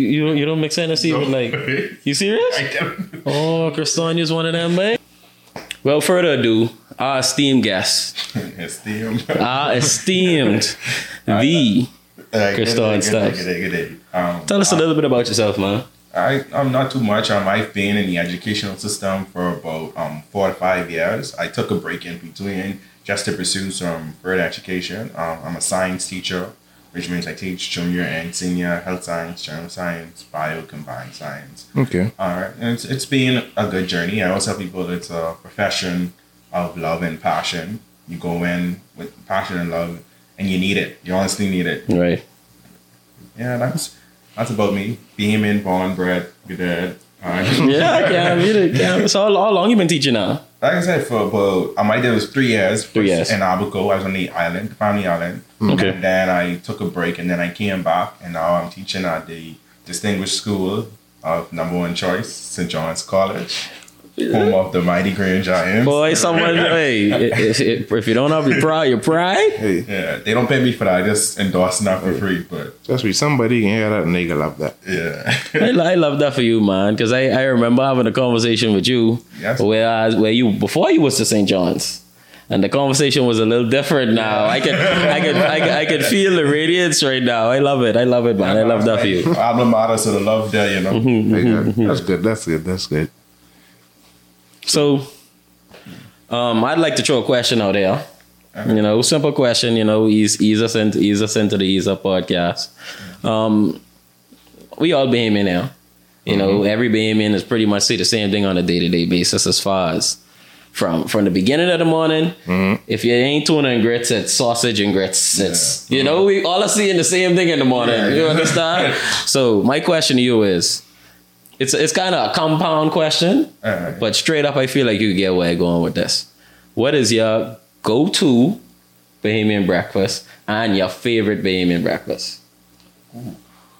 You you don't, mix Hennessy with like. You serious? I don't- Oh, one of them, man. Well, further ado, our esteemed guest, Esteem. our esteemed, the. Uh, Chris good Dawn day, good day, Stacks. good day, good day. Um, Tell us a little bit about yourself, man. I, I'm not too much. Um, I've been in the educational system for about um, four to five years. I took a break in between just to pursue some further education. Um, I'm a science teacher, which means I teach junior and senior health science, general science, bio, combined science. Okay. All right, and it's, it's been a good journey. I always tell people it's a profession of love and passion. You go in with passion and love, and you need it. You honestly need it. Right. Yeah, that's that's about me. Being in born, bred, good dad. Uh, all right. Yeah, I. Read it. Can. So how, how long you been teaching now? Like I said, for about I did was three years. Three years. in Abaco. I was on the island, the family island. Hmm. Okay. And then I took a break, and then I came back, and now I'm teaching at the distinguished school of number one choice, St. John's College, home of the mighty grand Giants. Boy, someone, hey, if, if, if you don't have your pride, your pride. Hey, Yeah, they don't pay me for that. I just endorse that for free. But trust me, somebody can hear that nigga love that. yeah, I, I love that for you, man. Because I, I remember having a conversation with you, Yes. where I, where you before you was to St. John's, and the conversation was a little different now. I can, I could I could, I could feel the radiance right now. I love it. I love it, man. I love that for you. Alma mater, so the love there, you know. Mm-hmm, hey, that- mm-hmm, mm-hmm. that's good. That's good. That's good. So, um, I'd like to throw a question out there. You know, simple question. You know, ease ease us into ease us into the ease up podcast. Um, we all Bahamian now. You know, every Bahamian is pretty much see the same thing on a day to day basis as far as from from the beginning of the morning. If you ain't tuna and grits, it's sausage and grits. It's you know we all are seeing the same thing in the morning. Yeah, You yeah. understand? so my question to you is, it's it's kind of a compound question. But straight up, I feel like you get where I'm going with this. What is your go-to Bahamian breakfast and your favorite Bahamian breakfast?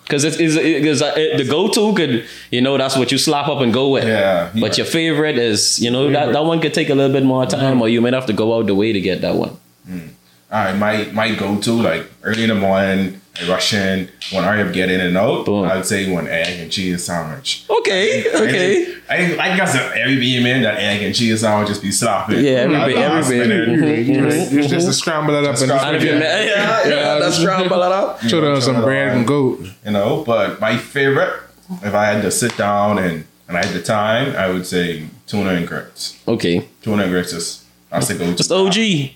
Because it's, it's, it's, uh, it, the go-to could, you know, that's what you slap up and go with. Yeah, But your favorite is, you know, that, that one could take a little bit more time, or you might have to go out the way to get that one. Mm. All right, my my go to like early in the morning, I rush in. When I get in and out, Boom. I would say one egg and cheese sandwich. Okay, okay. I think, I guess every being man that egg and cheese sandwich just be sloppy. Yeah, every That bit- every last bit. minute, Mhm. Just, just to scramble it up Just and scramble And if you, yeah, yeah, yeah, that's scramble it up. put on some bread and goat. You know, but my favorite, if I had to sit down and and I had the time, I would say tuna and grits. Okay, Tuna and grits is that's the go to. that's the OG.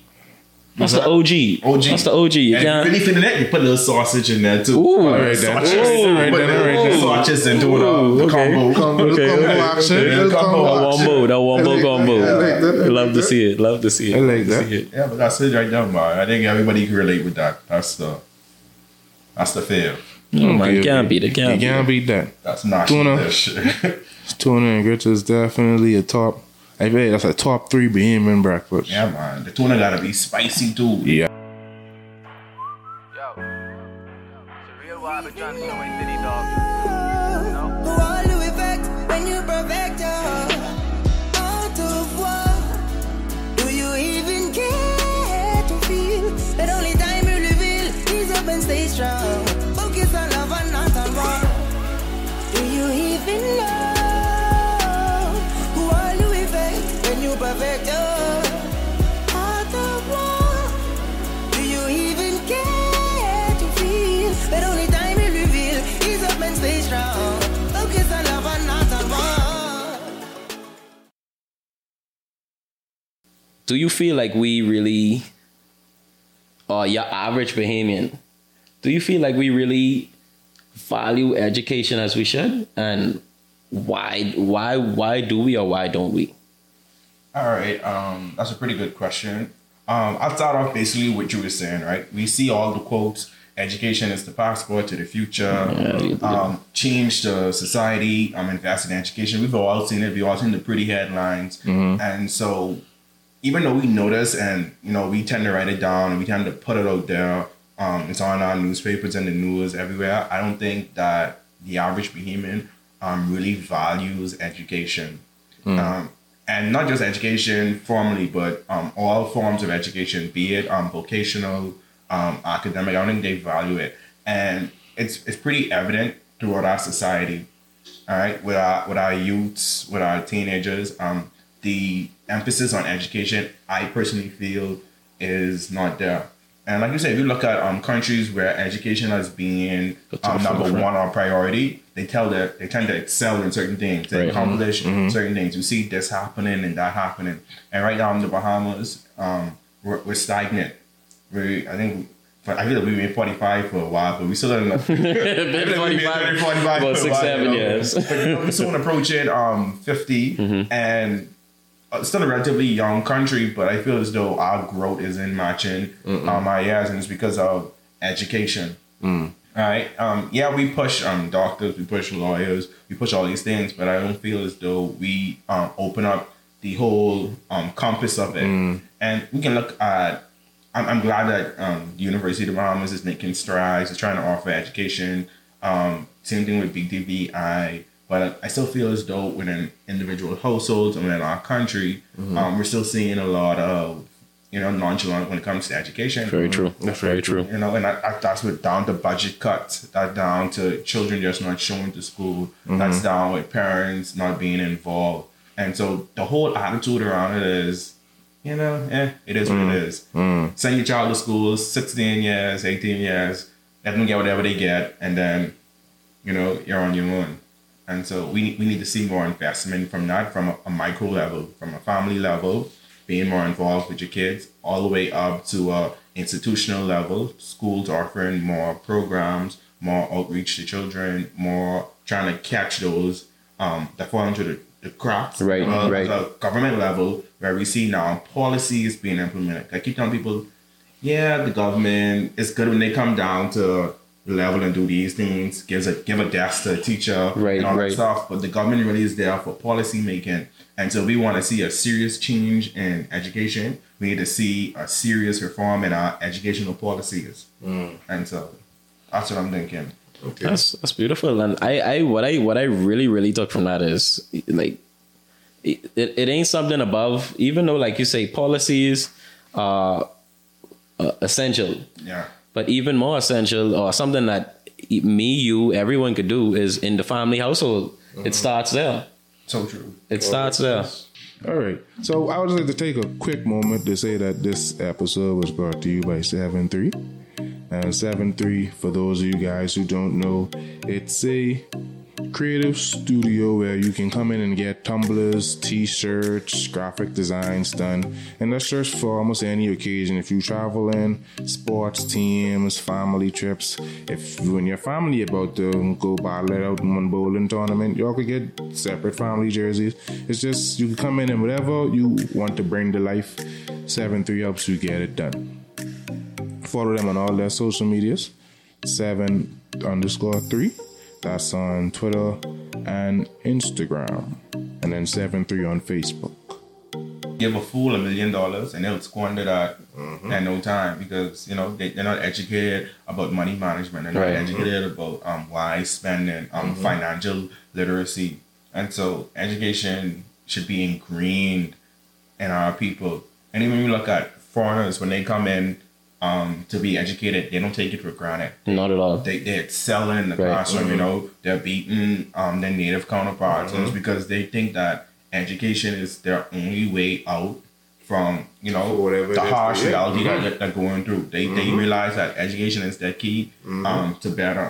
That's the? OG. OG. That's the OG. You And can't. really feeling that, you put a little sausage in there too. Ooh. Uh, Alright then. sausages. Alright Put then, the alright then. Sausages into the, Ooh, the okay. combo. Combo, Okay, combo okay. action. Yeah, Little combo combo That action. wombo, that wombo like combo. that. I like that. Love to see it. Love to see it. I like that. it. Yeah, but that's it right there, man. I think everybody can relate with that. That's the that's the feel. No, man, Okay, can't okay. beat it. You Can't beat can't it. beat that. That's national Tuna. dish. Tuna and grits is definitely a top. I bet that's a top three Bahamian breakfast. yeah, man. The tuna gotta be spicy too. Yeah. Yo, it's Do you feel like we really, or your average Bahamian, do you feel like we really value education as we should? And why, why, why do we or why don't we? All right, um, that's a pretty good question. Um, I'll start off basically what you were saying, right? We see all the quotes. Education is the passport to the future. you- um, change the society. Um, invest in education. We've all seen it. We've all seen the pretty headlines. And so, even though we notice and you know we tend to write it down and we tend to put it out there, um, it's on our newspapers and the news everywhere. I don't think that the average Bahamian um, really values education. Um, and not just education formally, but um, all forms of education, be it um, vocational, um, academic. I don't think they value it, and it's it's pretty evident throughout our society. All right, with our with our youths, with our teenagers, um, the emphasis on education, I personally feel, is not there. And like you said, if you look at um countries where education has been um, number forefront. one on priority, they tell that they tend to excel in certain things, they Right. accomplish certain things. You see this happening and that happening. And right now in the Bahamas, um, we're, we're stagnant. We I think but I feel like we've been 45 for a while, but we still don't know. Been 45, about for a six, while, seven you know. years. But you know, we're soon approaching um 50 Mm-hmm. and still a relatively young country, but I feel as though our growth isn't matching um, our years, and it's because of education. Mm. All right. Um, yeah, we push um, doctors, we push lawyers, we push all these things, but I don't feel as though we um, open up the whole um, compass of it. And we can look at. I'm, I'm glad that um, the University of the Bahamas is making strides. is trying to offer education. Um, same thing with BTVI. But I still feel as though within individual households and within our country, mm-hmm. um, we're still seeing a lot of, you know, nonchalant when it comes to education. Very true. Mm-hmm. That's very true. You know, and I, I, that's with down to budget cuts. That's down to children just not showing to school. That's mm-hmm. down with parents not being involved. And so the whole attitude around it is, you know, eh, it is what it mm. is. Mm. Send your child to school, 16 years, 18 years, let them get whatever they get, and then, you know, you're on your own. And so we, we need to see more investment from that, from a, a micro level, from a family level, being more involved with your kids, all the way up to a institutional level, schools offering more programs, more outreach to children, more trying to catch those um, that fall into the, the cracks. Right, right. the government level, where we see now policies being implemented. I keep telling people, yeah, the government is good when they come down to level and do these things, gives a give a desk to a teacher Right, and all right. that stuff. But the government really is there for policy making. And so we want to see a serious change in education. We need to see a serious reform in our educational policies. Mm. And so that's what I'm thinking. That's that's beautiful. And I, I what I what I really really took from that is like it, it, it ain't something above even though like you say policies are uh, essential Yeah. But even more essential or something that me you everyone could do is in the family household it mm-hmm. starts there So true. it starts there All right. So I would like to take a quick moment to say that this episode was brought to you by 7-3. And 7-3, for those of you guys who don't know, it's a creative studio where you can come in and get tumblers, t-shirts, graphic designs done. And that's just for almost any occasion. If you travel in, sports teams, family trips. If you and your family about to go battle it out in one bowling tournament, y'all could get separate family jerseys. It's just you can come in and whatever you want to bring to life, 7-3 helps you get it done. Follow them on all their social medias. Seven underscore three. That's on Twitter and Instagram. And then seven three on Facebook. give a fool a million dollars and they'll squander that in no time because you know they, they're not educated about money management they're not Right. educated about um, wise spending um, financial literacy and so education should be ingrained in our people and even when you look at foreigners when they come in um, to be educated they don't take it for granted not at all they, they excel in the Right. classroom, you know, they're beating um, their native counterparts. Mm-hmm. because they think that education is their only way out from, you know, whatever it the is harsh for you. reality that that they're going through. They, they realize that education is their key um, to better.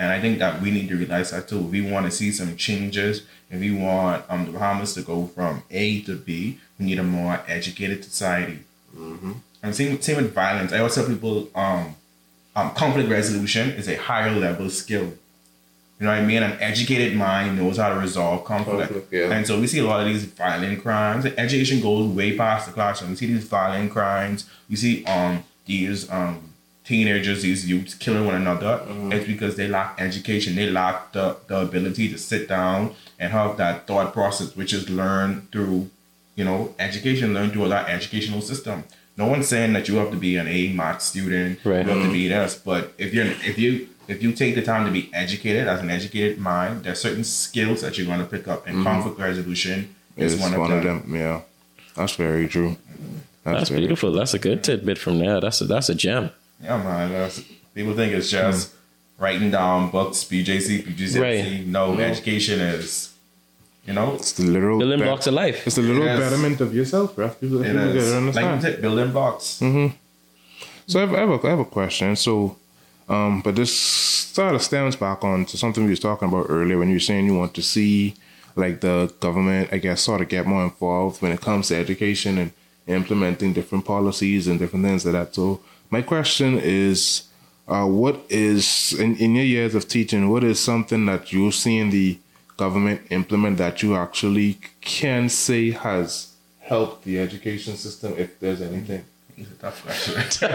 And I think that we need to realize that too. We want to see some changes, if we want um, the Bahamas to go from A to B, we need a more educated society. And same, same with violence. I always tell people um, um, conflict resolution is a higher level skill. You know what I mean? An educated mind knows how to resolve conflict. Conflict, yeah. And so we see a lot of these violent crimes. Education goes way past the classroom. We see these violent crimes. We see um these um teenagers, these youths killing one another. It's because they lack education. They lack the, the ability to sit down and have that thought process, which is learned through, you know, education, learned through that educational system. No one's saying that you have to be an A math student. Right. You have to be mm-hmm. this. But if you're if you if you take the time to be educated as an educated mind, there's certain skills that you're going to pick up, and mm-hmm. conflict resolution is It's one, of, them. Yeah. That's very true. That's, that's very beautiful that's a good tidbit from there that's a, that's a gem Yeah, man. That's, people think it's just mm. writing down books, BJC, BGCSE. Right. No, mm-hmm. education is, you know, It's the literal Building bet- blocks of life. It's the little It is. betterment of yourself, bro. People, it people is gotta like understand. you said, building blocks. So I have, I have, a, I have a question. So, um, but this sort of stems back on to something we was talking about earlier when you were saying you want to see like the government, I guess, sort of get more involved when it comes to education and implementing different policies and different things like that. So my question is, uh, what is in, in your years of teaching, what is something that you've seen the government implement that you actually can say has helped the education system, if there's anything? It's a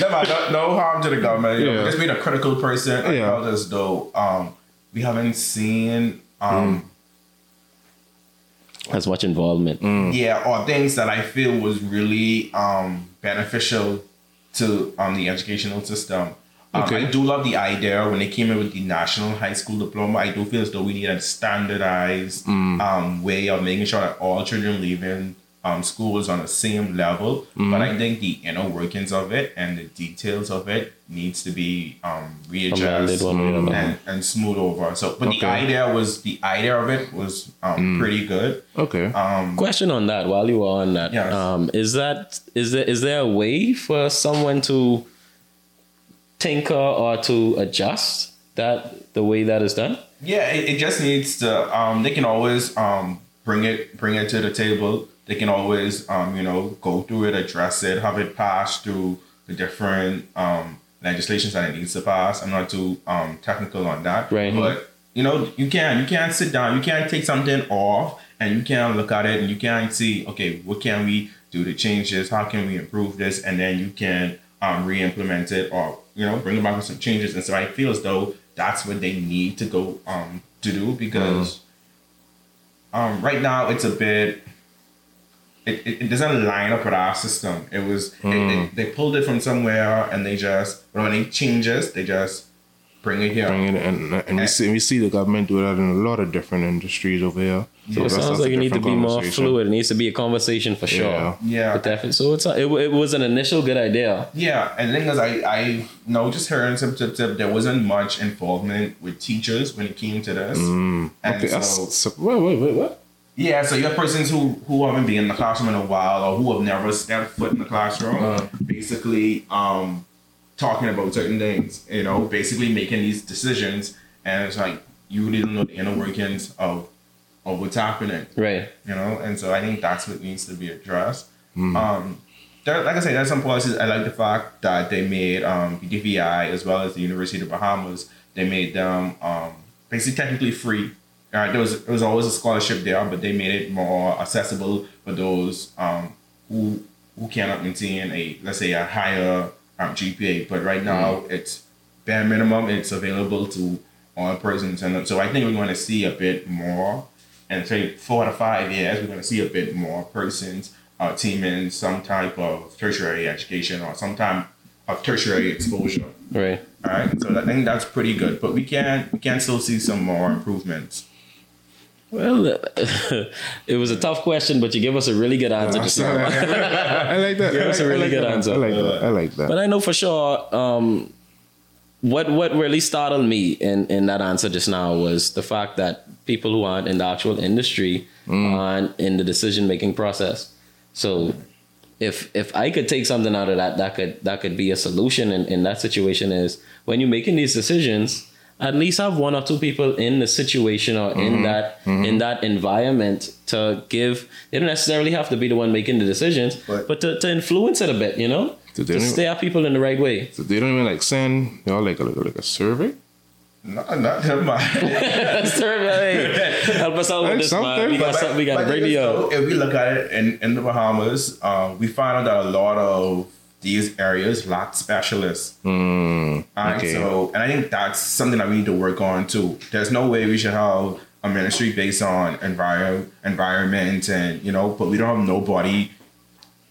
no, no, no harm to the government. You know, Yeah. just being a critical person, I Yeah. felt as though um, we haven't seen um, As much involvement. yeah, or things that I feel was really um, beneficial to um, the educational system. Um, I do love the idea when they came in with the national high school diploma. I do feel as though we need a standardized um, way of making sure that all children leaving um, school is on the same level. But I think the inner workings of it and the details of it needs to be um, readjusted Amended one way or another. and, and smooth over. So, but the idea was the idea of it was um, pretty good. Okay. Question on that while you were on that. Yes. Um, is that is there is there a way for someone to tinker or to adjust that the way that is done? Yeah, it, it just needs to. Um, they can always um bring it bring it to the table. They can always um you know go through it, address it, have it passed through the different um legislations that it needs to pass. I'm not too um technical on that, Right. But you know you can you can't sit down, you can't take something off, and you can't look at it and you can't see okay what can we do to change this? How can we improve this? And then you can um re-implement it or you know bring about some changes. And so I feel as though that's what they need to go um to do because um right now it's a bit it, it, it doesn't line up with our system. It was it, it, they pulled it from somewhere and they just when it changes they just bring it here. bring it and and we eh. see we see the government do that in a lot of different industries over here. So it sounds like a it needs to be more fluid. It needs to be a conversation for sure. Yeah. Yeah. But definitely. So it's a, it, it was an initial good idea. Yeah, and the thing is, I I know just hearing tip tip tip, there wasn't much involvement with teachers when it came to this. Mm. And Okay, so, so, wait, wait, wait, what? yeah, so you have persons who who haven't been in the classroom in a while or who have never stepped foot in the classroom, uh-huh. basically um talking about certain things, you know, basically making these decisions, and it's like you really don't know the inner workings of of what's happening. Right. you know and so i think that's what needs to be addressed. Um there, like i said there's some policies. I like the fact that they made um the dvi as well as the university of the bahamas they made them um basically technically free. Uh, there was there was always a scholarship there but they made it more accessible for those um who who cannot maintain a let's say a higher um, gpa but right now it's bare minimum it's available to all persons and so i think we're going to see a bit more and say four to five years, we're going to see a bit more persons uh, teaming some type of tertiary education or some type of tertiary exposure. Right. All right, so I think that's pretty good, but we can we can still see some more improvements. Well, it was a tough question, but you give us a really good answer just now. I like that. I that's a really like good that. answer. I like that. I like that. But I know for sure um, what what really startled me in, in that answer just now was the fact that people who aren't in the actual industry aren't in the decision making process. So if if I could take something out of that, that could that could be a solution in, in that situation is when you're making these decisions, at least have one or two people in the situation or in that in that environment to give they don't necessarily have to be the one making the decisions, But- but to, to influence it a bit, you know? So to don't- steer people in the right way. So they don't even like send y'all like a like a, like a survey. Not, not never mind. Survey. Help us out with Like this, man. something. We got But- something we got but to bring the thing you is, out. If we look at it in, in the Bahamas, uh, we find out that a lot of these areas lack specialists. Mm, okay. so and I think that's something that we need to work on too. There's no way we should have a ministry based on enviro- environment and you know, but we don't have nobody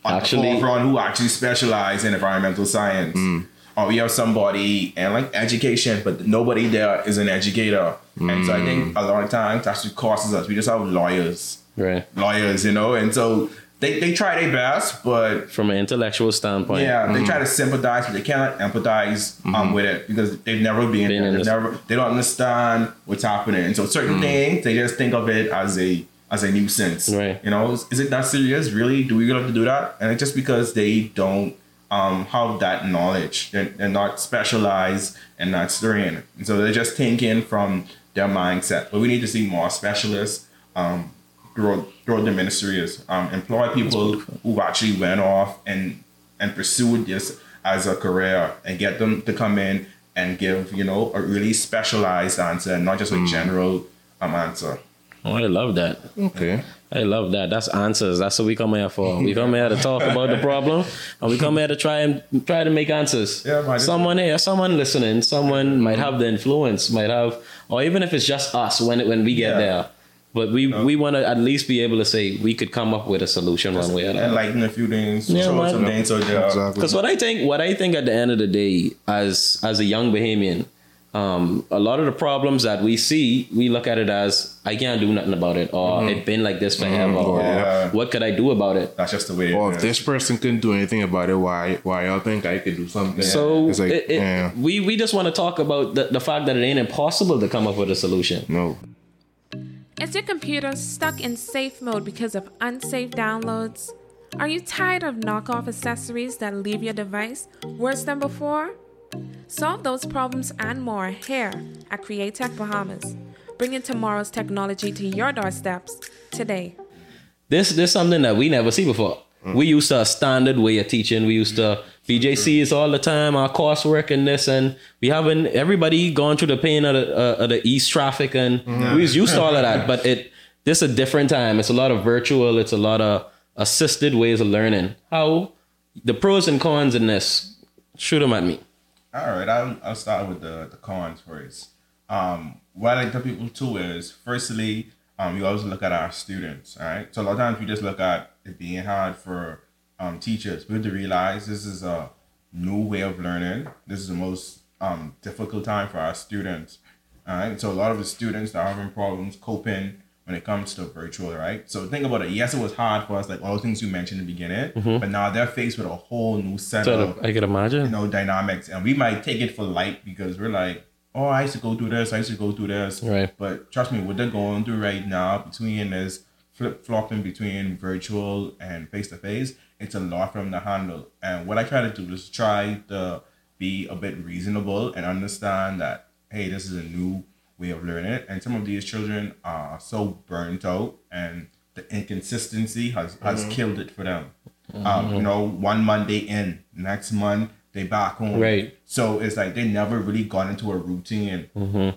Actually- forefront who actually specialize in environmental science. Mm. Or we have somebody and like education, but nobody there is an educator. And so I Mm. think a lot of times that's what causes us. We just have lawyers Right. lawyers, you know, and so they, they try their best, but From an intellectual standpoint. yeah, they try to sympathize, but they cannot empathize um, with it because they've never been, Been They've never, they don't understand what's happening. And so certain things, they just think of it as a as a nuisance. Right. You know, is, is it that serious? Really? Do we have to do that? And it's just because they don't um, have that knowledge. They're, they're not specialized and not trained. And so they're just thinking from their mindset. But we need to see more specialists um, throughout, throughout the ministries. Um, employ people who actually went off and and pursued this as a career and get them to come in and give, you know, a really specialized answer and not just a general um, answer. Oh, I love that. Okay. I love that. That's answers. That's what we come here for. We come here to talk about the problem, and we come here to try and try to make answers. Yeah, man. Someone here, someone listening, someone might have the influence, might have, or even if it's just us when when we get Yeah. there. But we we want to at least be able to say we could come up with a solution one way or another. Enlighten a few things, Yeah, show man. some things so yeah. Exactly. Because what I think, what I think at the end of the day, as as a young Bahamian, um, a lot of the problems that we see, we look at it as I can't do nothing about it, or it's been like this forever, or Yeah. what could I do about it? That's just the way. Or it if this person couldn't do anything about it, why why y'all think I could do something? So it's like, it, it- yeah, we we just want to talk about the, the fact that it ain't impossible to come up with a solution. no. Is your computer stuck in safe mode because of unsafe downloads? Are you tired of knockoff accessories that leave your device worse than before? Solve those problems and more here at Create Tech Bahamas, bringing tomorrow's technology to your doorsteps today. This this something that we never see before. We used to a standard way of teaching. We used to BJCs all the time, our coursework and this, and we haven't everybody gone through the pain of the, uh, of the east traffic, and we was used to all of that. But it this a different time. It's a lot of virtual. It's a lot of assisted ways of learning. How the pros and cons in this? Shoot them at me. All right, I'll, I'll start with the, the cons first. Um, what I like to tell people too is, firstly, um, you always look at our students. All right, so a lot of times we just look at it being hard for um, teachers. We have to realize this is a new way of learning. This is the most um, difficult time for our students. All right, so a lot of the students are having problems coping when it comes to virtual, right? So think about it. Yes, it was hard for us, like all the things you mentioned in the beginning, but now they're faced with a whole new set So of I can imagine. you know dynamics and we might take it for light because we're like oh i used to go through this i used to go through this Right. but trust me what they're going through right now between this flip-flopping between virtual and face-to-face it's a lot for them to handle and what i try to do is try to be a bit reasonable and understand that hey this is a new way of learning it, and some of these children are so burnt out and the inconsistency has, has killed it for them um, you know, one Monday in, next month they back home. Right. So it's like they never really got into a routine,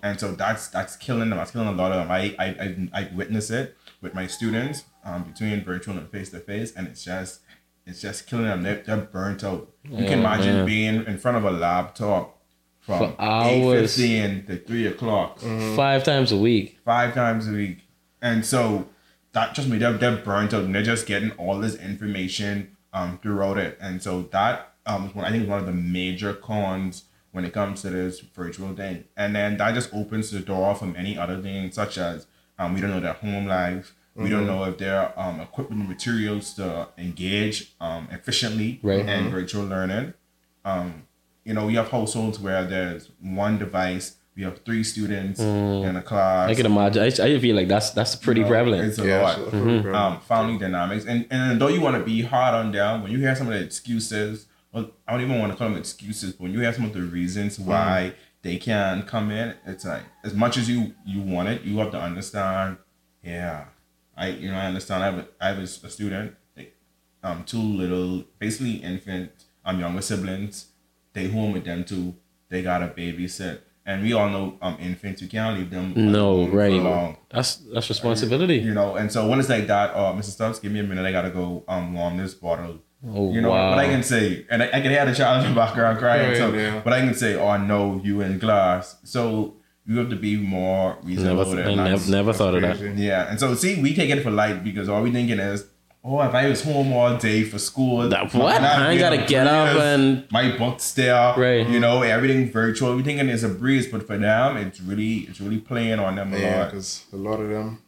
and so that's that's killing them. That's killing a lot of them. I I I, I witness it with my students um, between virtual and face to face, and it's just it's just killing them. They're, they're burnt out. You can imagine man. being in front of a laptop from eight fifteen to three o'clock Five times a week. five times a week. And so that just me, they're, they're burnt out and they're just getting all this information um throughout it. And so that um is one I think is one of the major cons when it comes to this virtual thing. And then that just opens the door for many other things such as um we don't know their home life. We don't know if they're um equipped with materials to engage um efficiently Right. in virtual learning. Um, you know, we have households where there's one device, we have three students in a class. I can imagine. I, I feel like that's that's pretty prevalent. It's a Yeah, lot. so- Mhm. Um, family dynamics, and and though you want to be hard on them, when you hear some of the excuses, well, I don't even want to call them excuses, but when you hear some of the reasons why they can come in, it's like as much as you you want it, you have to understand. Yeah, I you know I understand. I have a, I have a, s- a student, like, um, two little basically infant, um, younger siblings. They home with them too. They got a babysit. And we all know um infants, you can't leave them No, alone right. long That's that's responsibility. you know. And so when it's like that, uh, Mrs. Stubbs, give me a minute. I gotta go um warm this bottle. Oh, you know wow. what I can say, and I, I can hear the child in the background crying. Right, so, yeah. but I can say, "Oh no, you in glass." So you have to be more reasonable. Never, with I it, never, never thought of that. Yeah, and so see, we take it for light because all we thinking is, "Oh, if I was home all day for school, That- what? I ain't gotta get up and- my books there, Right. You know, everything virtual. We thinking it's a breeze, but for them, it's really, it's really playing on them a Yeah, lot. because a lot of them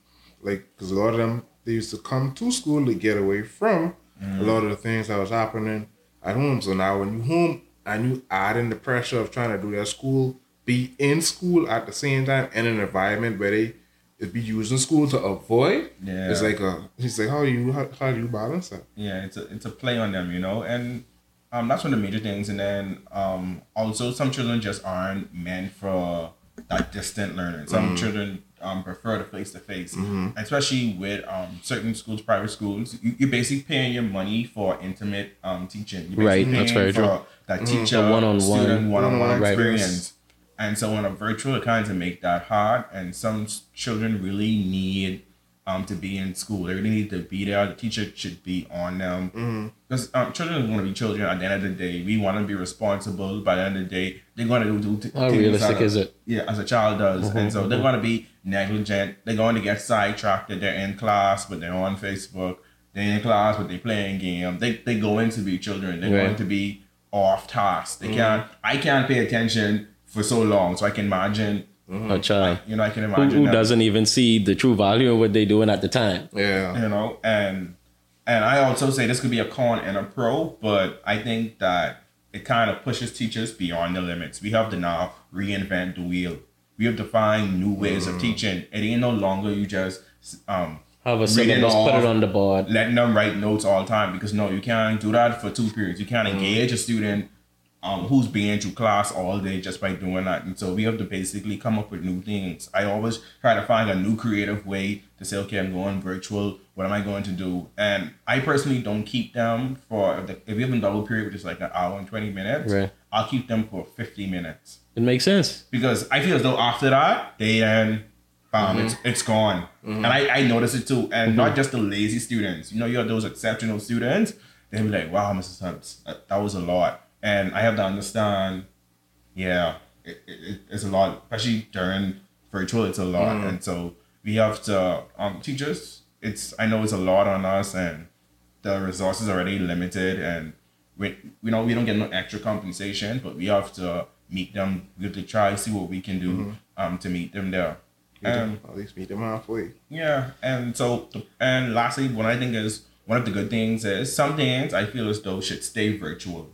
like because a lot of them they used to come to school to get away from a lot of the things that was happening at home. So now when you home and you add in the pressure of trying to do their school, be in school at the same time in an environment where they it be using school to avoid. Yeah. It's like a he's like how do you how, how do you balance that? Yeah, it's a it's a play on them, you know, and um that's one of the major things. And then um also some children just aren't meant for that distant learning. Some children um prefer the face to face, especially with um certain schools, private schools. You, you're basically paying your money for intimate um teaching. You're Right, basically that's paying very true. That teacher The one-on-one. student one-on-one Right. experience. And so on a virtual, it kind of make that hard. And some children really need um, to be in school. They really need to be there. The teacher should be on them. Because um, children want to be children at the end of the day. We want to be responsible. By the end of the day, they're going to do t- How things realistic that a- is it? Yeah, as a child does. And so they're going to be negligent. They're going to get sidetracked. that They're in class, but they're on Facebook. They're in class, but they're playing game. They they going to be children. They're Right. going to be off task. They can't. I can't pay attention for so long. So I can imagine. Mm-hmm. A child You know, I can imagine who them, doesn't even see the true value of what they're doing at the time. Yeah. You know, and and I also say this could be a con and a pro, but I think that it kind of pushes teachers beyond the limits. We have to now reinvent the wheel. We have to find new ways of mm. teaching. It ain't no longer you just um Have a syllabus, put it on the board. letting them write notes all the time because no, you can't do that for two periods. You can't mm. engage a student um, who's being through class all day just by doing that. And so we have to basically come up with new things. I always try to find a new creative way to say, okay, I'm going virtual. What am I going to do? And I personally don't keep them for if, the, if we have a double period, which is like an hour and 20 minutes, Right. I'll keep them for 50 minutes It makes sense. because I feel as though after that they then um it's it's gone and I, I notice it too and not just the lazy students you know you have those exceptional students They'll be like wow Mrs. That, that was a lot and I have to understand yeah it, it, it's a lot especially during virtual it's a lot. And so we have to um teachers it's I know it's a lot on us and the resources are already limited and we, you know we don't get no extra compensation but we have to meet them we have to try see what we can do um to meet them there. And At least meet them halfway. yeah and so and lastly what i think is one of the good things is some things i feel as though should stay virtual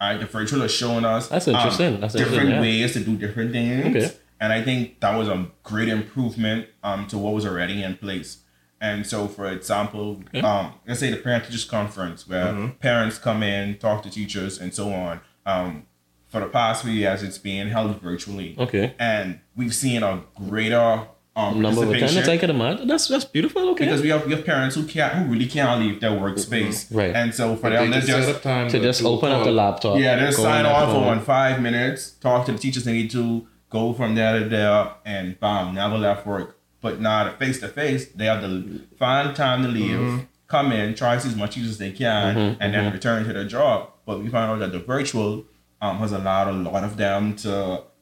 all right the virtual is showing us That's um. That's different interesting, yeah. ways to do different things Okay. and i think that was a great improvement um to what was already in place and so for example um let's say the parent teachers conference where Mm-hmm. parents come in talk to teachers and so on um for the past few years it's being held virtually Okay. and we've seen a greater um Number of participation attendants, I can imagine. That's that's beautiful. Okay. because we have we have parents who can't who really can't leave their workspace, Right. And so for They them, they just set just up time to just open up the laptop. yeah, they just sign on for one five minutes, talk to the teachers they need to, go from there to there, and bam, never left work. But not face to face, they have to find time to leave, Mm-hmm. come in, try to see as much as they can, and then return to their job. But we found out that the virtual um, has allowed a lot of them to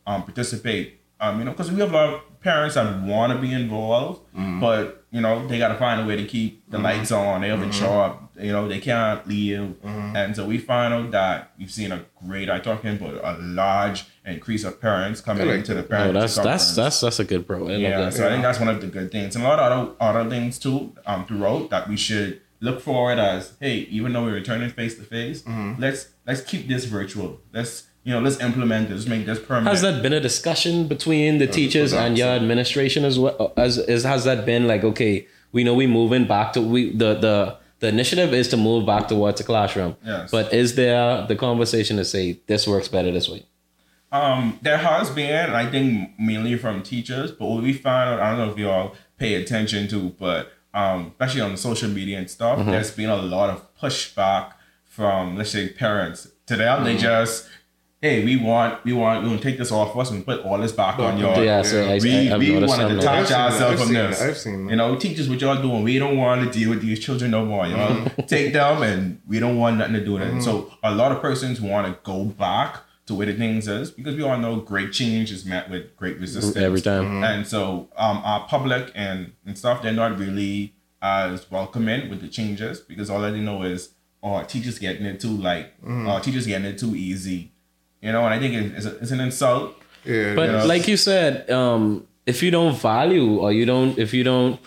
um, participate. Um, you know, because we have a lot of parents that want to be involved, but you know they got to find a way to keep the lights on. They have a job. You know they can't leave, and so we find out that we've seen a great. I'm talking about a large increase of parents coming I into the that. parent. Oh, that's that's conference. that's that's a good pro. I Yeah, that. so I think that's one of the good things, and a lot of other other things too um, throughout that we should look forward as hey, even though we're returning face to face, Mm-hmm. let's let's keep this virtual. Let's you know let's implement this, make this permanent. Has that been a discussion between the teachers and your administration as well? As is has that been like okay, we know we moving back to we the the the initiative is to move back towards the classroom. Yes. But is there the conversation to say this works better this way? Um, there has been, I think, mainly from teachers, but what we found I don't know if you all pay attention to, but um, especially on the social media and stuff, Mm-hmm. there's been a lot of pushback from, let's say, parents. To them, Mm-hmm. they just, hey, we want, we want, we want to take this off us and put all this back on your. Yeah, so I, we, I, I've we want to detach I've seen that. ourselves from this. I've seen that. You know, teachers, what y'all doing? We don't want to deal with these children no more. You know, Mm-hmm. take them, and we don't want nothing to do with it. So a lot of persons want to go back to where the things is because we all know great change is met with great resistance every time. And so um, our public and, and stuff, they're not really as welcoming with the changes because all they know is, oh, teachers getting it too light, oh, teachers getting it too easy. You know, and I think it- it's, a, it's an insult. Yeah, But know? like you said, um, if you don't value or you don't, if you don't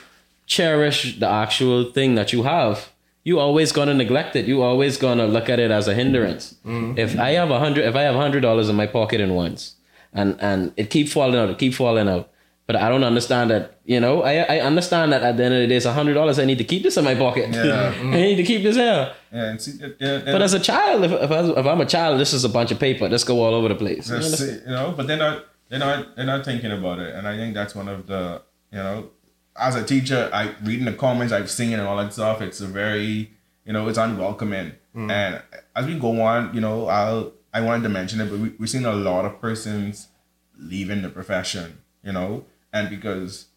cherish the actual thing that you have, you always gonna neglect it. You always gonna look at it as a hindrance. If I have a hundred, if I have a hundred dollars in my pocket in once, and and it keep falling out, it keep falling out. But I don't understand that. You know, I I understand that at the end of the day, it's a hundred dollars. I need to keep this in my pocket. Yeah. I need to keep this here. Yeah, and see, yeah, yeah, But as a child, if if, I, if I'm a child, this is a bunch of paper. Let's go all over the place. You That's understand? it, you know, but they're not they're not they're not thinking about it, and I think that's one of the you know, as a teacher, I reading the comments I've seen and all that stuff. It's a very you know, it's unwelcoming, hmm. and as we go on, you know, I'll I wanted to mention it, but we, we've seen a lot of persons leaving the profession, you know, and because.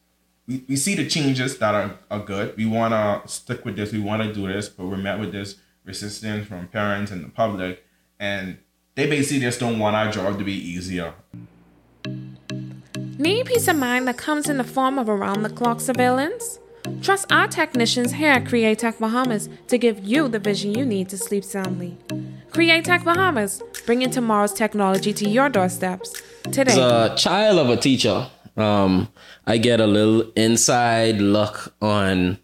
We, we see the changes that are, are good. We want to stick with this. We want to do this, but we're met with this resistance from parents and the public. And they basically just don't want our job to be easier. Need peace of mind that comes in the form of around the clock surveillance? Trust our technicians here at Create Tech Bahamas to give you the vision you need to sleep soundly. Create Tech Bahamas, bringing tomorrow's technology to your doorsteps today. As a child of a teacher, um, I get a little inside look on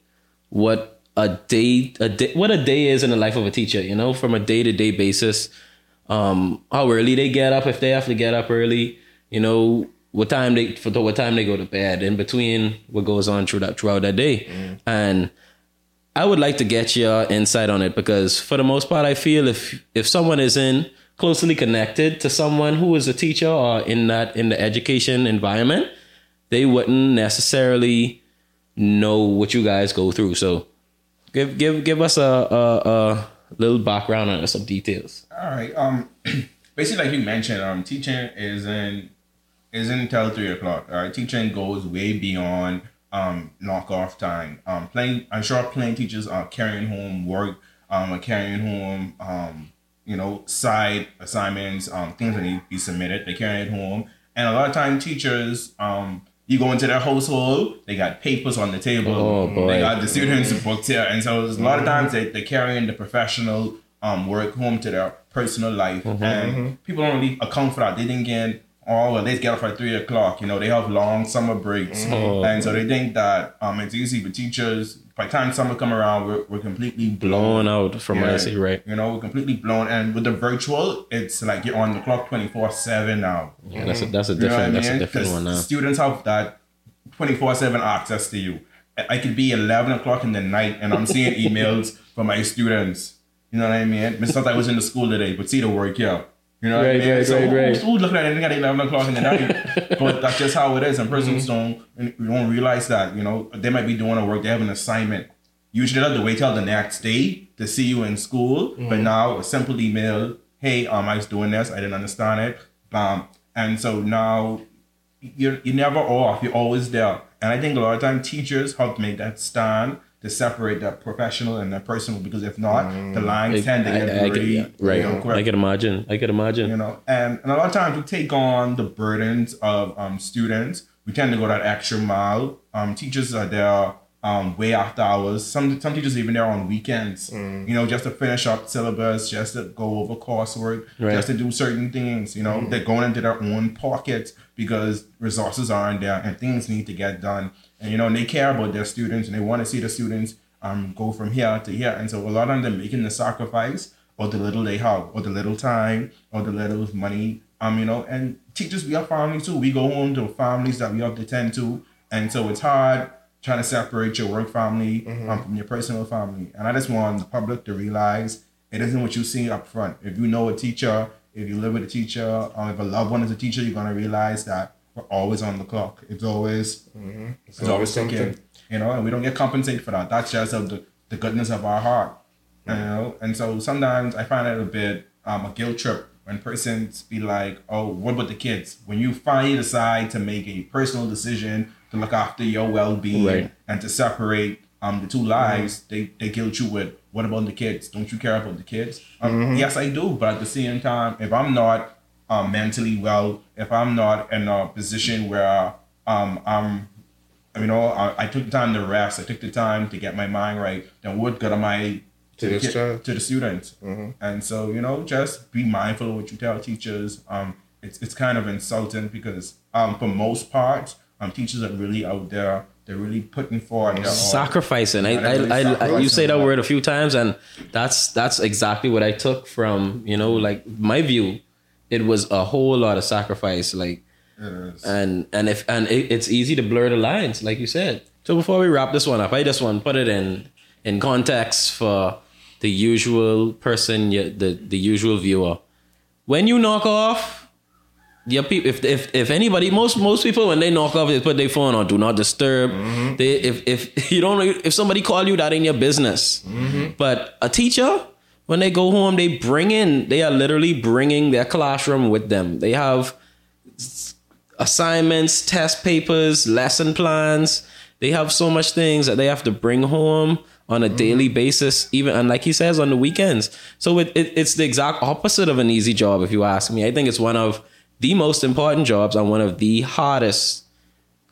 what a day, a day, what a day is in the life of a teacher. You know, from a day to day basis, um, how early they get up if they have to get up early. You know, what time they for what time they go to bed. In between, what goes on through that throughout that day, and I would like to get your insight on it because for the most part, I feel if if someone is in closely connected to someone who is a teacher or in that in the education environment, they wouldn't necessarily know what you guys go through. So give give give us a a, a little background on some details. All right. Um, basically, like you mentioned, um, teaching isn't isn't until three o'clock. All right, teaching goes way beyond um knock off time. Um, playing. I'm sure playing teachers are carrying home work. Um, are carrying home um you know side assignments. Um, things that need to be submitted. They carry it home, and a lot of time teachers um. You go into their household, they got papers on the table. Oh, boy. They got the students' books here. And so there's a lot of times they, they're carrying the professional um, work home to their personal life. And people don't really account for that. They didn't get, oh, well, they get up at three o'clock. You know, they have long summer breaks. And so they think that um, it's easy for teachers. By the time summer come around, we're, we're completely Blown out from what I see, right? You know, we're completely blown. And with the virtual, it's like you're on the clock 24 7 now. Yeah, that's a mm-hmm. that's a You know what different I that's a different one now. Students have that 24 7 access to you. I I could be 11 o'clock in the night and I'm seeing emails from my students. You know what I mean? It's not that I was in the school today, but see the work here. You know what I mean? right, so right, who- right. who's looking at anything at 11 o'clock in the night? but that's just how it is. And persons Mm-hmm. don't, don't realize that, you know, they might be doing a work, they have an assignment. Usually they have to wait till the next day to see you in school. But Mm-hmm. now a simple email, hey, um, I was doing this, I didn't understand it. Um, and so now you're you're never off. You're always there. And I think a lot of time teachers help make that stand to separate that professional and that personal because if not, the lines tend to Mm. I, get I, I, very yeah, right. you know, quick I can imagine. I can imagine. you know and, and a lot of times we take on the burdens of um, students we tend to go that extra mile um, teachers are there um, way after hours some some teachers even there on weekends Mm. you know just to finish up syllabus just to go over coursework Right. just to do certain things you know they're going into their own pockets because resources aren't there and things need to get done and you know and they care about their students and they want to see the students um, go from here to here and so a lot of them making the sacrifice or the little they have, or the little time, or the little money. Um, you know, and teachers, we are family too. We go home to families that we have to tend to, and so it's hard trying to separate your work family um, from your personal family. And I just want the public to realize it isn't what you see up front. If you know a teacher, if you live with a teacher, or if a loved one is a teacher, you're gonna realize that we're always on the clock. It's always it's, always always ticking. You know, and we don't get compensated for that. That's just of the, the goodness of our heart. You know, and so sometimes I find it a bit um, a guilt trip when persons be like, "Oh, what about the kids?" When you finally decide to make a personal decision to look after your well being Right. and to separate um, the two lives, they they guilt you with, "What about the kids? Don't you care about the kids?" Um, Yes, I do, but at the same time, if I'm not um, mentally well, if I'm not in a position where um, I'm you know, I, I took the time to rest. I took the time to get my mind right. Then what good am I To this get- to the students? And so you know, just be mindful of what you tell teachers. Um, it's it's kind of insulting because um, for most part, um, teachers are really out there. They're really putting forward. their all. sacrificing. I, Yeah, really I, I, I, you sacrificing say that word a few times, and that's that's exactly what I took from you know, like my view. It was a whole lot of sacrifice, like, and and if and it, it's easy to blur the lines, like you said. So before we wrap this one up, I just want to put it in in context for the usual person, the the usual viewer. When you knock off, your people, if if if anybody, most most people when they knock off, they put their phone on do not disturb. Mm-hmm. They if if you don't if somebody call you, that ain't your business. Mm-hmm. But a teacher, when they go home, they bring in, they are literally bringing their classroom with them. They have assignments, test papers, lesson plans. They have so much things that they have to bring home on a mm-hmm. daily basis, even and like he says on the weekends. So it, it it's the exact opposite of an easy job, if you ask me. I think it's one of the most important jobs and one of the hardest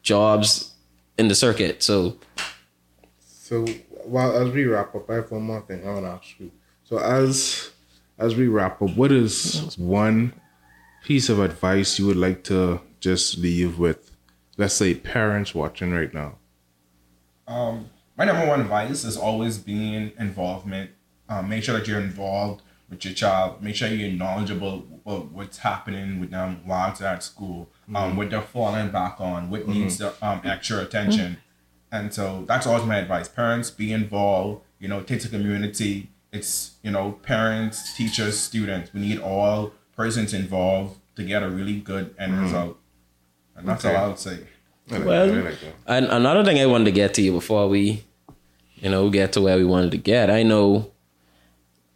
jobs in the circuit. So So while as we wrap up, I have one more thing I want to ask you. So as as we wrap up, what is one piece of advice you would like to just leave with, let's say, parents watching right now? Um, my number one advice is always being involvement. Um, make sure that you're involved with your child. Make sure you're knowledgeable of what's happening with them while they're at school. Um, what they're falling back on, what needs the, um, extra attention. And so that's always my advice. Parents, be involved. You know, take takes a community. It's you know, parents, teachers, students. We need all persons involved to get a really good end result. And that's Okay. all I would say. Well, that, I like that. And another thing I wanted to get to you before we, you know, get to where we wanted to get. I know,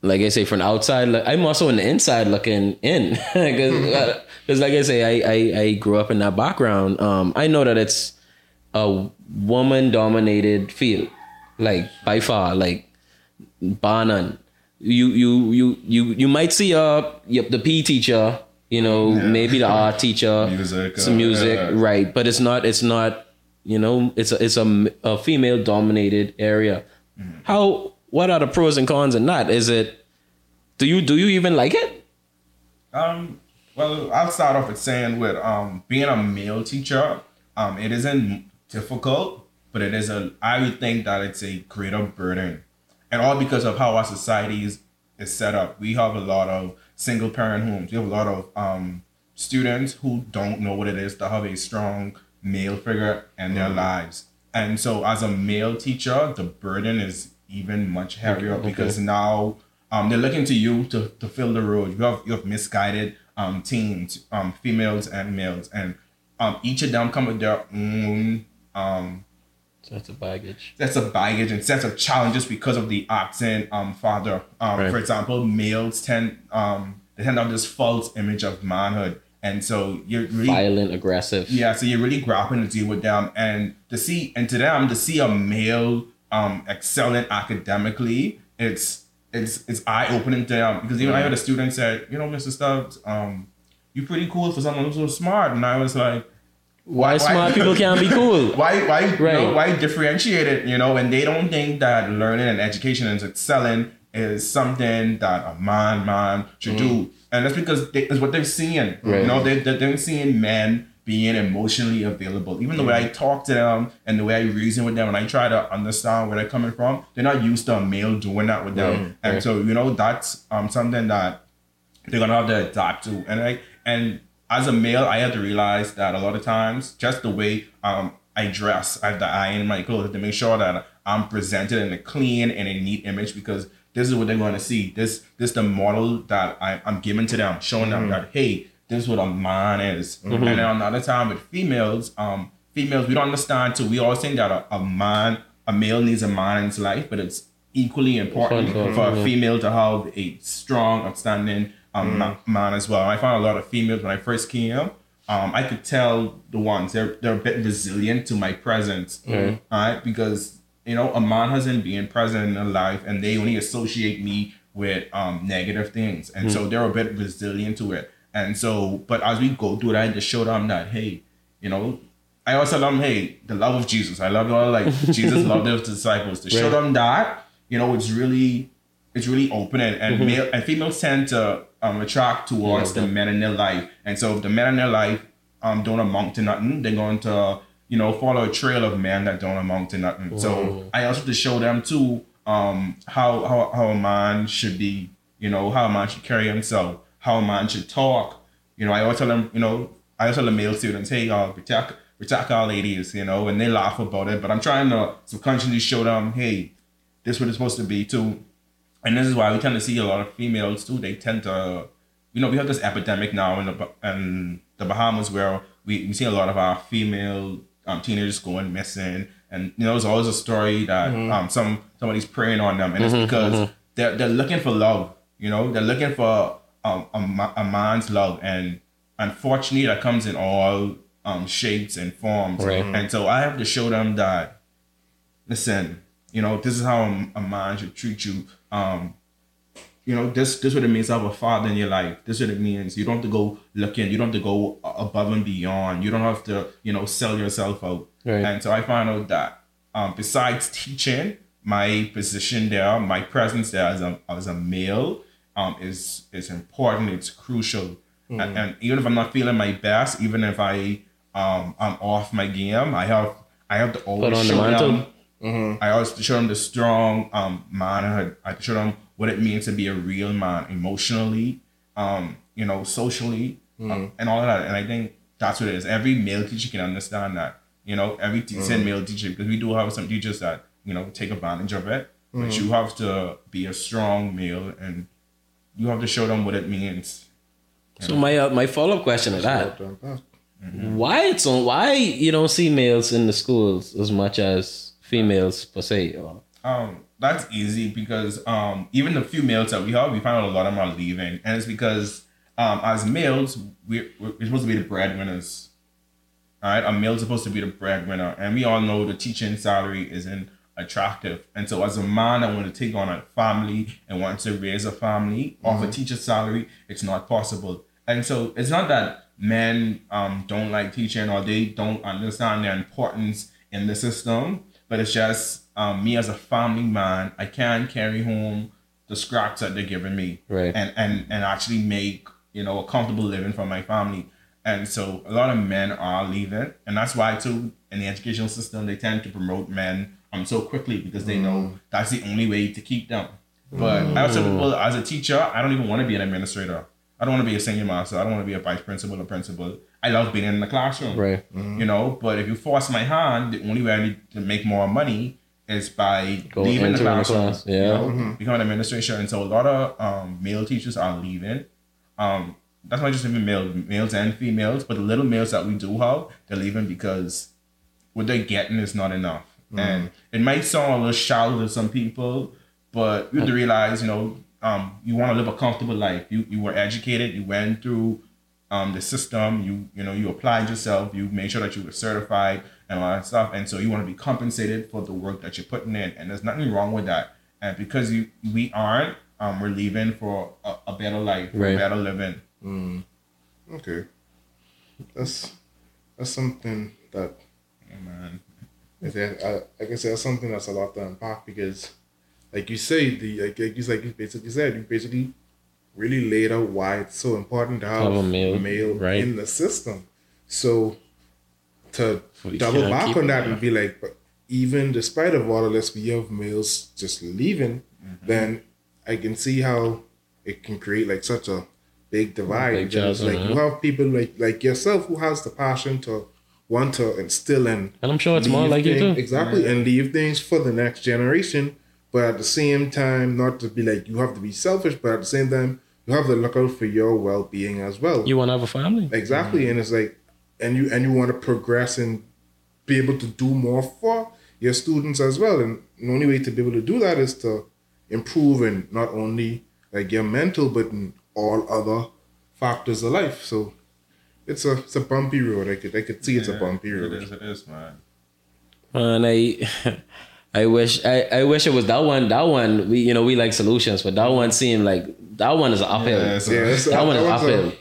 like I say, from the outside, look- I'm also on the inside looking in, because, like I say, I, I I grew up in that background. Um, I know that it's a woman dominated field, like by far, like bar none. You you you you you might see uh yep the P teacher, you know, maybe the art teacher, Music, some uh, music, yeah. right? But it's not it's not you know it's a it's a, a female dominated area. How what are the pros and cons in that? Is it do you do you even like it? Um, well, I'll start off with saying with um being a male teacher, um, it isn't difficult, but it is a I would think that it's a greater burden. And all because of how our society is, is set up. We have a lot of single parent homes. We have a lot of um students who don't know what it is to have a strong male figure in their lives. And so as a male teacher, the burden is even much heavier because now um, they're looking to you to, to fill the role. You have you have misguided um, teens, um, females and males, and um, each of them come with their own um, That's a baggage. sets of baggage and sets of challenges because of the absent um, father. Um, Right. For example, males tend um, they tend to have this false image of manhood, and so you're really Violent, aggressive. yeah, so you're really grappling to deal with them, and to see and to them to see a male um excelling academically, it's it's it's eye opening to them because even I had a student said, you know, Mr. Stubbs, um, you're pretty cool for someone who's so smart, and I was like, Why smart people can't be cool? why why you Right. know, why differentiate it you know and they don't think that learning and education and excelling is something that a man man should do mm. and that's because they, it's what they're seeing Right. you know they, they, they're seeing men being emotionally available even the way i mm. talk to them and the way i reason with them and i try to understand where they're coming from they're not used to a male doing that with them Right. and Right. so you know that's um something that they're gonna have to adapt to. And I and as a male, I had to realize that a lot of times, just the way um I dress, I have to iron my clothes to make sure that I'm presented in a clean and a neat image because this is what they're going to see. This this the model that I, I'm giving to them, showing them that hey, this is what a man is. And then another time with females, um, females we don't understand too. We always think that a, a man, a male needs a man in his life, but it's equally important for a female to have a strong, upstanding um, ma- man as well. I found a lot of females when I first came. Um, I could tell the ones they're they're a bit resilient to my presence, Right. Because you know a man hasn't been present in their life, and they only associate me with um, negative things, and so they're a bit resilient to it. And so, but as we go through that, I just show them that hey, you know, I also tell them, hey, the love of Jesus. I love all like Jesus loved his disciples. To show them that, you know, it's really it's really open and male and females tend to um attract towards Yeah, the men in their life. And so if the men in their life um don't amount to nothing, they're going to you know, follow a trail of men that don't amount to nothing. So I also have to show them too um, how, how how a man should be, you know, how a man should carry himself, how a man should talk. You know, I always tell them, you know, I always tell the male students, hey, y'all, protect protect our ladies, you know, and they laugh about it. But I'm trying to subconsciously show them, hey, this what it's supposed to be too. And this is why we tend to see a lot of females too. They tend to, you know, we have this epidemic now in the in the Bahamas where we, we see a lot of our female um, teenagers going missing, and you know, there's always a story that um some somebody's preying on them, and it's because they're they're looking for love. You know, they're looking for um, a, a man's love, and unfortunately, that comes in all um shapes and forms. Right. And so I have to show them that listen, you know, this is how a, a man should treat you. Um, you know, this this what it means to have a father in your life. This what it means. You don't have to go looking. You don't have to go above and beyond. You don't have to, you know, sell yourself out. Right. And so I found out that um, besides teaching, my position there, my presence there as a as a male, um, is is important. It's crucial. Mm-hmm. And, and even if I'm not feeling my best, even if I um I'm off my game, I have I have to always show mantle. Them. I always have to show them the strong um manhood. I have to show them what it means to be a real man emotionally, um, you know, socially, um, and all of that. And I think that's what it is. Every male teacher can understand that. You know, every decent male teacher because we do have some teachers that you know take advantage of it. But you have to be a strong male and you have to show them what it means. So my uh, my follow up question to that: Well done, Why it's on? Why you don't see males in the schools as much as females per se? Or- Um, that's easy because um, even the few males that we have, we find out a lot of them are leaving, and it's because um, as males, we're, we're supposed to be the breadwinners. All right, a male's supposed to be the breadwinner, and we all know the teaching salary isn't attractive. And so, as a man I want to take on a family and wants to raise a family off a teacher salary, it's not possible. And so, it's not that men um, don't like teaching or they don't understand their importance in the system, but it's just um, me as a family man, I can't carry home the scraps that they're giving me, Right. And and and actually make you know a comfortable living for my family. And so a lot of men are leaving, and that's why too in the educational system they tend to promote men um so quickly because they know that's the only way to keep them. But I also as a teacher, I don't even want to be an administrator. I don't want to be a senior master. I don't want to be a vice principal or principal. I love being in the classroom Right. you know. But if you force my hand, the only way I need to make more money is by Go leaving the into the classroom, class, you yeah. know, become an administrator. And so a lot of um, male teachers are leaving. Um, that's not just even male, males and females, but the little males that we do have, they're leaving because what they're getting is not enough. And it might sound a little shallow to some people, but you have to realize, you know, um, you want to live a comfortable life. You you were educated, you went through um, the system, you you know, you applied yourself, you made sure that you were certified and all that stuff. And so you want to be compensated for the work that you're putting in. And there's nothing wrong with that. And because you we aren't, um, we're leaving for a, a better life, Right. a better living. Okay, that's that's something that Yeah, man. I think, I, like I that's something that's a lot to unpack because, like you say, the like, like you like you basically said, you basically really laid out why it's so important to have, Have a male, right. in the system. So to We double back on that and be like, but even despite of all of this, we have males just leaving. Mm-hmm. Then I can see how it can create like such a big divide. Big chasm, like you have people like like yourself who has the passion to want to instill and And I'm sure it's more like you too. Exactly, and leave things for the next generation. But at the same time, not to be like you have to be selfish, but at the same time, you have to look out for your well being as well. You want to have a family? exactly, and it's like, and you and you want to progress and be able to do more for your students as well. And the only way to be able to do that is to improve in not only like your mental, but in all other factors of life. So it's a it's a bumpy road. I could I could see it's a bumpy It road. is, it is, man. And I, I wish, I, I wish it was that one. That one, we, you know, we like solutions, but that one seemed like that one is an uphill. Yeah, so- Yeah, it's- that one is one's a- uphill.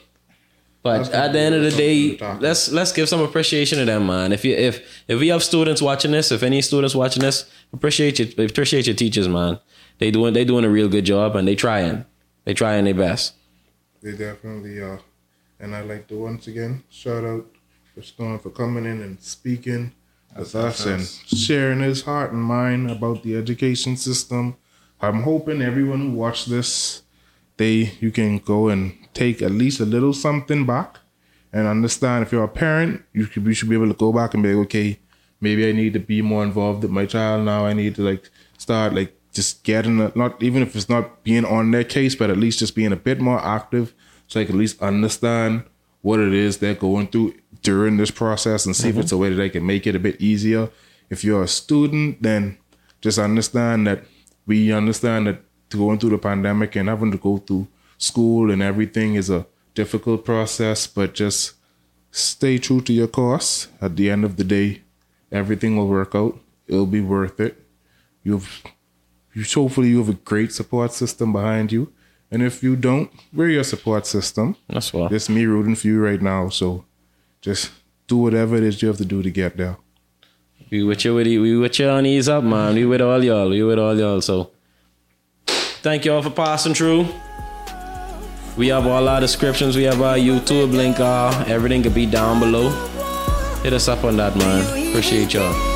But at the end of the day, something to talk let's let's give some appreciation to them, man. If you if if we have students watching this, if any students watching this, appreciate you appreciate your teachers, man. They doing they doing a real good job and they trying. They trying their best. They definitely are. And I'd like to once again shout out for Storm for coming in and speaking That's us and sharing his heart and mind about the education system. I'm hoping everyone who watched this, they you can go and take at least a little something back and understand if you're a parent, you should you should be able to go back and be like, okay, maybe I need to be more involved with my child now. I need to like start like just getting a, not even if it's not being on their case, but at least just being a bit more active so I can at least understand what it is they're going through during this process and see if it's a mm-hmm. way that they can make it a bit easier. If you're a student, then just understand that we understand that going through the pandemic and having to go through school and everything is a difficult process, but just stay true to your course. At the end of the day, everything will work out. It'll be worth it. You've you hopefully you have a great support system behind you. And if you don't, we're your support system. That's why. It's me rooting for you right now. So just do whatever it is you have to do to get there. We with you with you, we with you on ease up, man. We with all y'all. We with all y'all. So thank y'all for passing through. We have all our descriptions. We have our YouTube link. Uh, everything could be down below. Hit us up on that, man. Appreciate y'all.